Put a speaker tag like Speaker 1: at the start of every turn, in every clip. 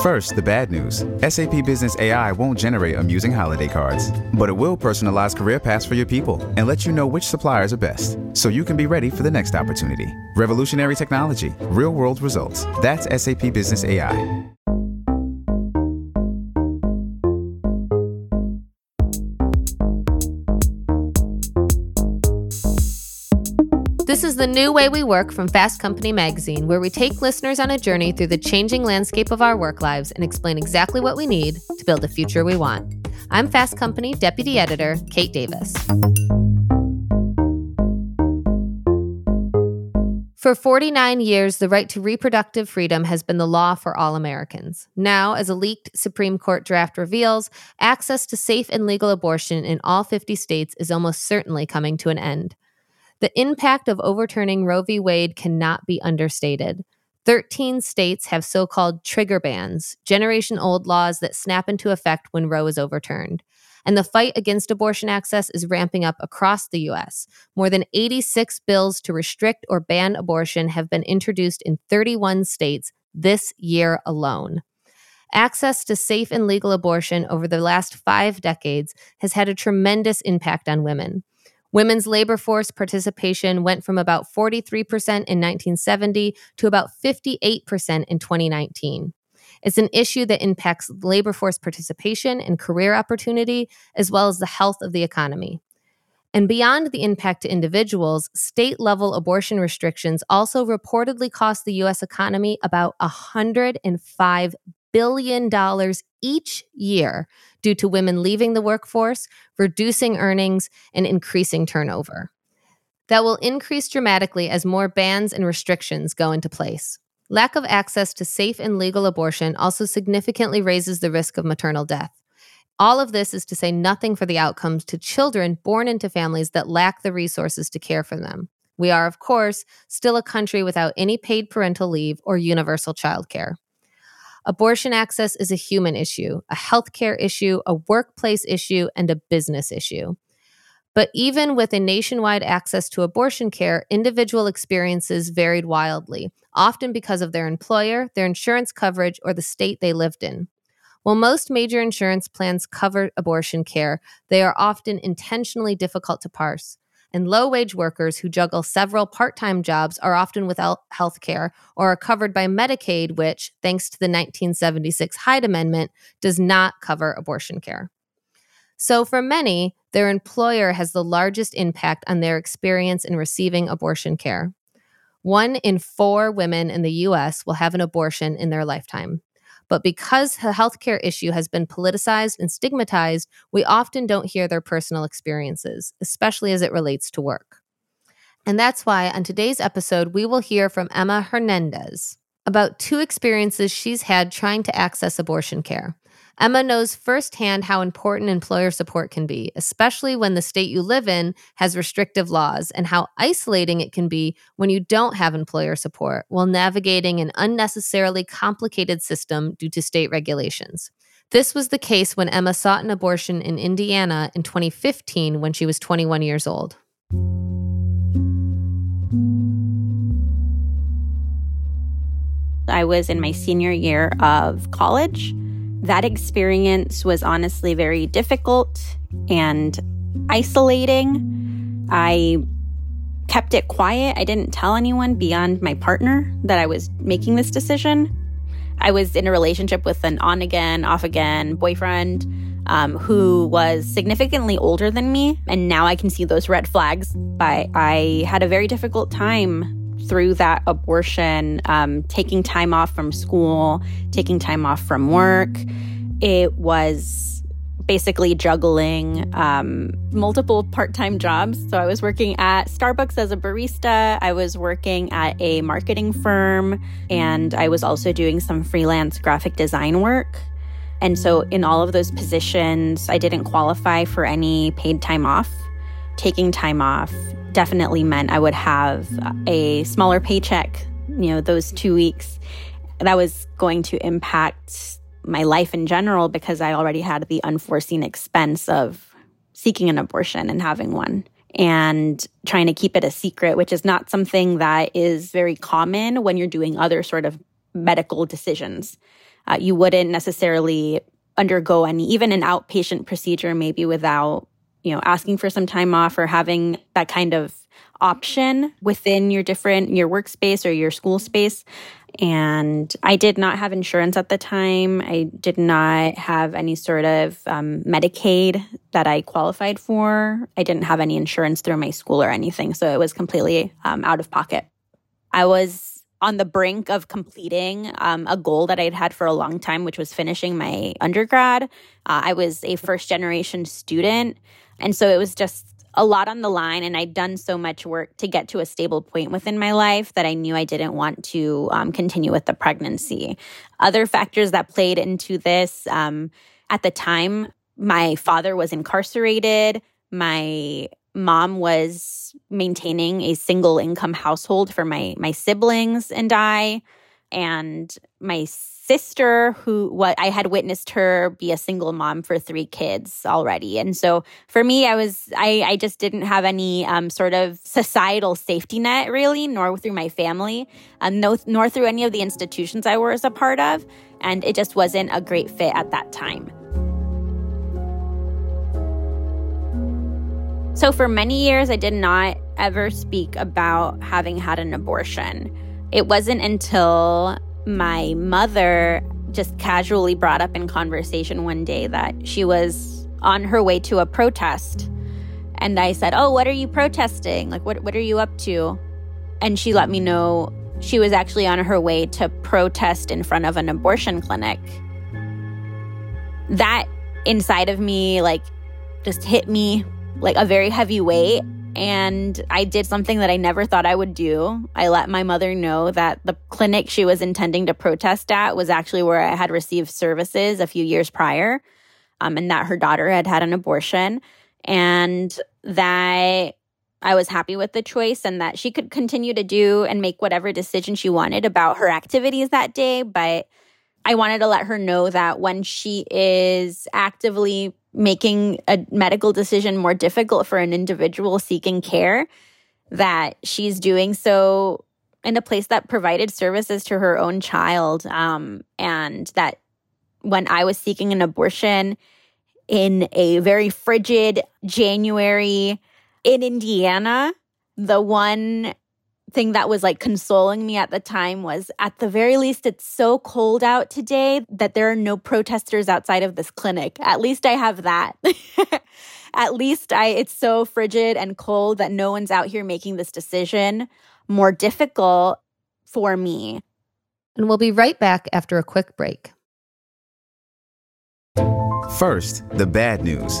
Speaker 1: First, the bad news SAP Business AI won't generate amusing holiday cards, but it will personalize career paths for your people and let you know which suppliers are best so you can be ready for the next opportunity. Revolutionary technology, real world results. That's SAP Business AI.
Speaker 2: This is the new way we work from Fast Company magazine, where we take listeners on a journey through the changing landscape of our work lives and explain exactly what we need to build the future we want. I'm Fast Company Deputy Editor Kate Davis. For 49 years, the right to reproductive freedom has been the law for all Americans. Now, as a leaked Supreme Court draft reveals, access to safe and legal abortion in all 50 states is almost certainly coming to an end. The impact of overturning Roe v. Wade cannot be understated. 13 states have so called trigger bans, generation old laws that snap into effect when Roe is overturned. And the fight against abortion access is ramping up across the U.S. More than 86 bills to restrict or ban abortion have been introduced in 31 states this year alone. Access to safe and legal abortion over the last five decades has had a tremendous impact on women. Women's labor force participation went from about 43% in 1970 to about 58% in 2019. It's an issue that impacts labor force participation and career opportunity, as well as the health of the economy. And beyond the impact to individuals, state level abortion restrictions also reportedly cost the U.S. economy about $105 billion each year due to women leaving the workforce, reducing earnings, and increasing turnover. That will increase dramatically as more bans and restrictions go into place. Lack of access to safe and legal abortion also significantly raises the risk of maternal death. All of this is to say nothing for the outcomes to children born into families that lack the resources to care for them. We are, of course, still a country without any paid parental leave or universal childcare. Abortion access is a human issue, a healthcare issue, a workplace issue, and a business issue. But even with a nationwide access to abortion care, individual experiences varied wildly, often because of their employer, their insurance coverage, or the state they lived in. While most major insurance plans cover abortion care, they are often intentionally difficult to parse and low wage workers who juggle several part time jobs are often without health care or are covered by Medicaid, which, thanks to the 1976 Hyde Amendment, does not cover abortion care. So, for many, their employer has the largest impact on their experience in receiving abortion care. One in four women in the US will have an abortion in their lifetime. But because the healthcare issue has been politicized and stigmatized, we often don't hear their personal experiences, especially as it relates to work. And that's why on today's episode, we will hear from Emma Hernandez about two experiences she's had trying to access abortion care. Emma knows firsthand how important employer support can be, especially when the state you live in has restrictive laws, and how isolating it can be when you don't have employer support while navigating an unnecessarily complicated system due to state regulations. This was the case when Emma sought an abortion in Indiana in 2015 when she was 21 years old.
Speaker 3: I was in my senior year of college that experience was honestly very difficult and isolating. I kept it quiet. I didn't tell anyone beyond my partner that I was making this decision. I was in a relationship with an on again, off again boyfriend um, who was significantly older than me. And now I can see those red flags. But I had a very difficult time through that abortion, um, taking time off from school, taking time off from work. It was basically juggling um, multiple part time jobs. So I was working at Starbucks as a barista, I was working at a marketing firm, and I was also doing some freelance graphic design work. And so, in all of those positions, I didn't qualify for any paid time off. Taking time off definitely meant I would have a smaller paycheck, you know, those two weeks. That was going to impact my life in general because I already had the unforeseen expense of seeking an abortion and having one and trying to keep it a secret, which is not something that is very common when you're doing other sort of medical decisions. Uh, you wouldn't necessarily undergo any, even an outpatient procedure, maybe without, you know, asking for some time off or having that kind of option within your different, your workspace or your school space. And I did not have insurance at the time. I did not have any sort of um, Medicaid that I qualified for. I didn't have any insurance through my school or anything. So it was completely um, out of pocket. I was on the brink of completing um, a goal that I'd had for a long time, which was finishing my undergrad. Uh, I was a first generation student. And so it was just a lot on the line and I'd done so much work to get to a stable point within my life that I knew I didn't want to um, continue with the pregnancy. Other factors that played into this um, at the time, my father was incarcerated. My mom was maintaining a single income household for my my siblings and I and my sister who what I had witnessed her be a single mom for three kids already. And so for me, I was I, I just didn't have any um, sort of societal safety net really, nor through my family, um, no, nor through any of the institutions I was a part of. And it just wasn't a great fit at that time. So for many years, I did not ever speak about having had an abortion. It wasn't until my mother just casually brought up in conversation one day that she was on her way to a protest. And I said, Oh, what are you protesting? Like, what, what are you up to? And she let me know she was actually on her way to protest in front of an abortion clinic. That inside of me, like, just hit me like a very heavy weight. And I did something that I never thought I would do. I let my mother know that the clinic she was intending to protest at was actually where I had received services a few years prior, um, and that her daughter had had an abortion, and that I was happy with the choice and that she could continue to do and make whatever decision she wanted about her activities that day. But I wanted to let her know that when she is actively making a medical decision more difficult for an individual seeking care, that she's doing so in a place that provided services to her own child. Um, and that when I was seeking an abortion in a very frigid January in Indiana, the one thing that was like consoling me at the time was at the very least it's so cold out today that there are no protesters outside of this clinic. At least i have that. At least i it's so frigid and cold that no one's out here making this decision more difficult for me.
Speaker 2: And we'll be right back after a quick break.
Speaker 1: First the bad news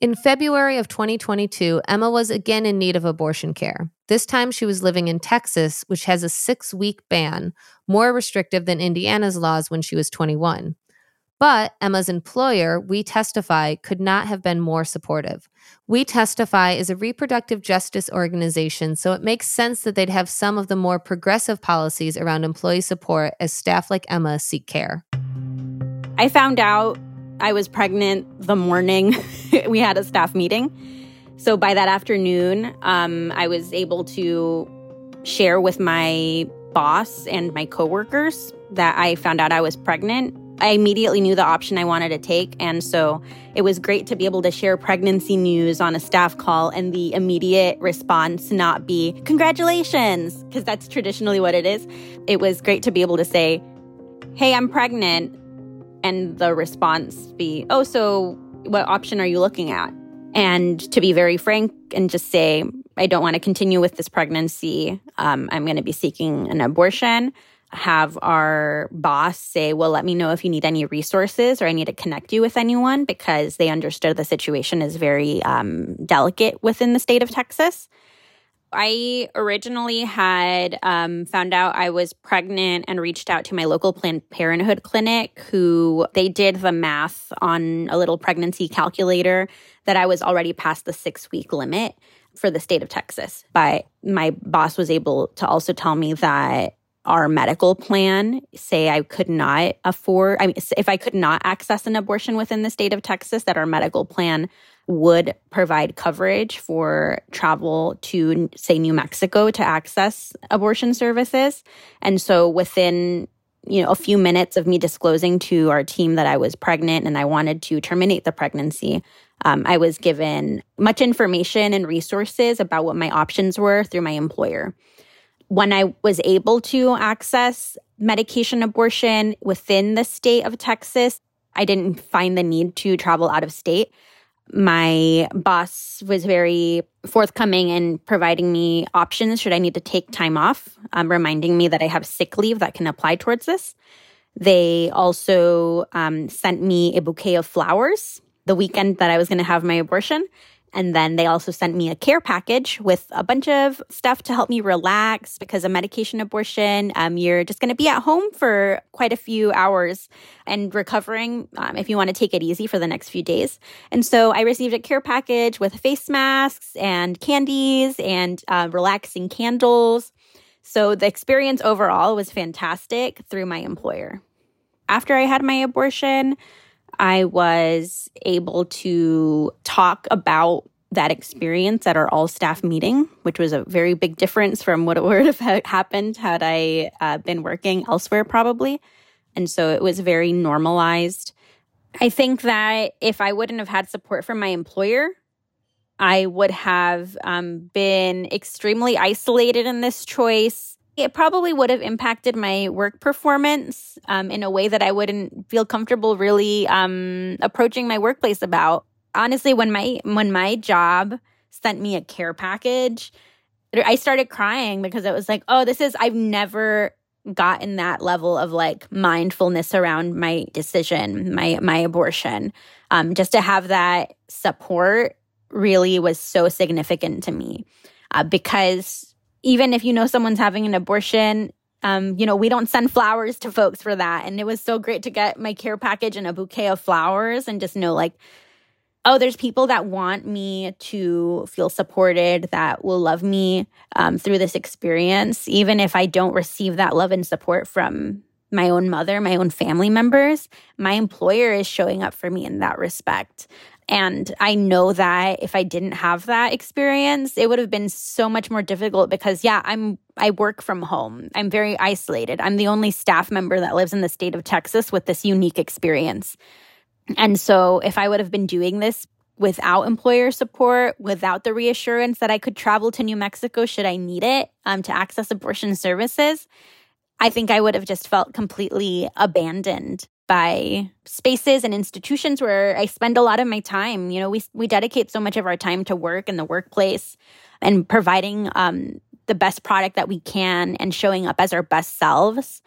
Speaker 2: In February of 2022, Emma was again in need of abortion care. This time she was living in Texas, which has a six week ban, more restrictive than Indiana's laws when she was 21. But Emma's employer, We Testify, could not have been more supportive. We Testify is a reproductive justice organization, so it makes sense that they'd have some of the more progressive policies around employee support as staff like Emma seek care.
Speaker 3: I found out I was pregnant the morning we had a staff meeting. So by that afternoon, um, I was able to share with my boss and my coworkers that I found out I was pregnant. I immediately knew the option I wanted to take. And so it was great to be able to share pregnancy news on a staff call and the immediate response not be, congratulations, because that's traditionally what it is. It was great to be able to say, hey, I'm pregnant and the response be, oh, so what option are you looking at? And to be very frank and just say, I don't want to continue with this pregnancy. Um, I'm going to be seeking an abortion. Have our boss say, Well, let me know if you need any resources or I need to connect you with anyone because they understood the situation is very um, delicate within the state of Texas. I originally had um, found out I was pregnant and reached out to my local Planned Parenthood clinic, who they did the math on a little pregnancy calculator that I was already past the six week limit for the state of Texas. But my boss was able to also tell me that our medical plan say I could not afford, I mean, if I could not access an abortion within the state of Texas, that our medical plan would provide coverage for travel to, say, New Mexico to access abortion services. And so within you know a few minutes of me disclosing to our team that I was pregnant and I wanted to terminate the pregnancy, um, I was given much information and resources about what my options were through my employer. When I was able to access medication abortion within the state of Texas, I didn't find the need to travel out of state my boss was very forthcoming in providing me options should I need to take time off, um, reminding me that I have sick leave that can apply towards this. They also um, sent me a bouquet of flowers the weekend that I was going to have my abortion. And then they also sent me a care package with a bunch of stuff to help me relax because a medication abortion, um, you're just going to be at home for quite a few hours and recovering um, if you want to take it easy for the next few days. And so I received a care package with face masks and candies and uh, relaxing candles. So the experience overall was fantastic through my employer. After I had my abortion, I was able to talk about that experience at our all staff meeting, which was a very big difference from what would have happened had I uh, been working elsewhere, probably. And so it was very normalized. I think that if I wouldn't have had support from my employer, I would have um, been extremely isolated in this choice it probably would have impacted my work performance um, in a way that I wouldn't feel comfortable really um, approaching my workplace about. Honestly, when my when my job sent me a care package, I started crying because it was like, oh, this is I've never gotten that level of like mindfulness around my decision, my my abortion. Um, just to have that support really was so significant to me uh, because even if you know someone's having an abortion, um, you know, we don't send flowers to folks for that. And it was so great to get my care package and a bouquet of flowers and just know, like, oh, there's people that want me to feel supported, that will love me um, through this experience, even if I don't receive that love and support from my own mother, my own family members. My employer is showing up for me in that respect. And I know that if I didn't have that experience, it would have been so much more difficult because yeah, I'm I work from home. I'm very isolated. I'm the only staff member that lives in the state of Texas with this unique experience. And so if I would have been doing this without employer support, without the reassurance that I could travel to New Mexico should I need it um, to access abortion services, I think I would have just felt completely abandoned by spaces and institutions where I spend a lot of my time. You know, we we dedicate so much of our time to work in the workplace and providing um, the best product that we can and showing up as our best selves.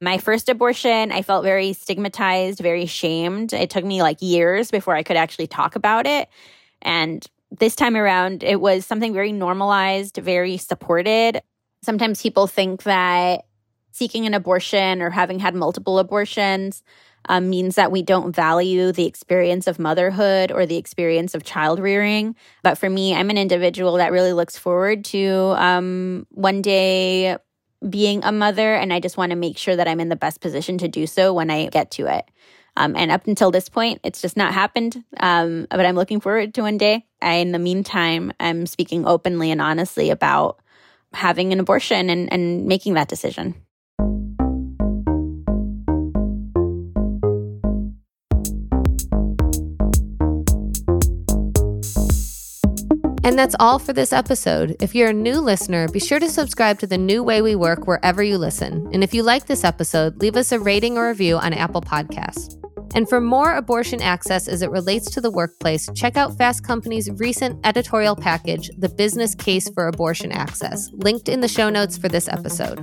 Speaker 3: My first abortion, I felt very stigmatized, very shamed. It took me like years before I could actually talk about it. And this time around, it was something very normalized, very supported. Sometimes people think that seeking an abortion or having had multiple abortions um, means that we don't value the experience of motherhood or the experience of child rearing. But for me, I'm an individual that really looks forward to um, one day being a mother, and I just want to make sure that I'm in the best position to do so when I get to it. Um, and up until this point, it's just not happened. Um, but I'm looking forward to one day. I, in the meantime, I'm speaking openly and honestly about having an abortion and, and making that decision.
Speaker 2: And that's all for this episode. If you're a new listener, be sure to subscribe to The New Way We Work wherever you listen. And if you like this episode, leave us a rating or review on Apple Podcasts. And for more abortion access as it relates to the workplace, check out Fast Company's recent editorial package, The Business Case for Abortion Access, linked in the show notes for this episode.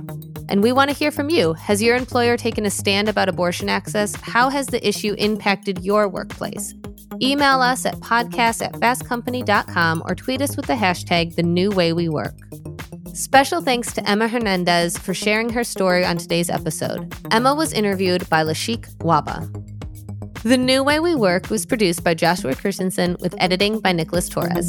Speaker 2: And we want to hear from you. Has your employer taken a stand about abortion access? How has the issue impacted your workplace? Email us at podcast at fastcompany.com or tweet us with the hashtag the new way we work. Special thanks to Emma Hernandez for sharing her story on today's episode. Emma was interviewed by Lashik Waba. The New Way We Work was produced by Joshua Christensen with editing by Nicholas Torres.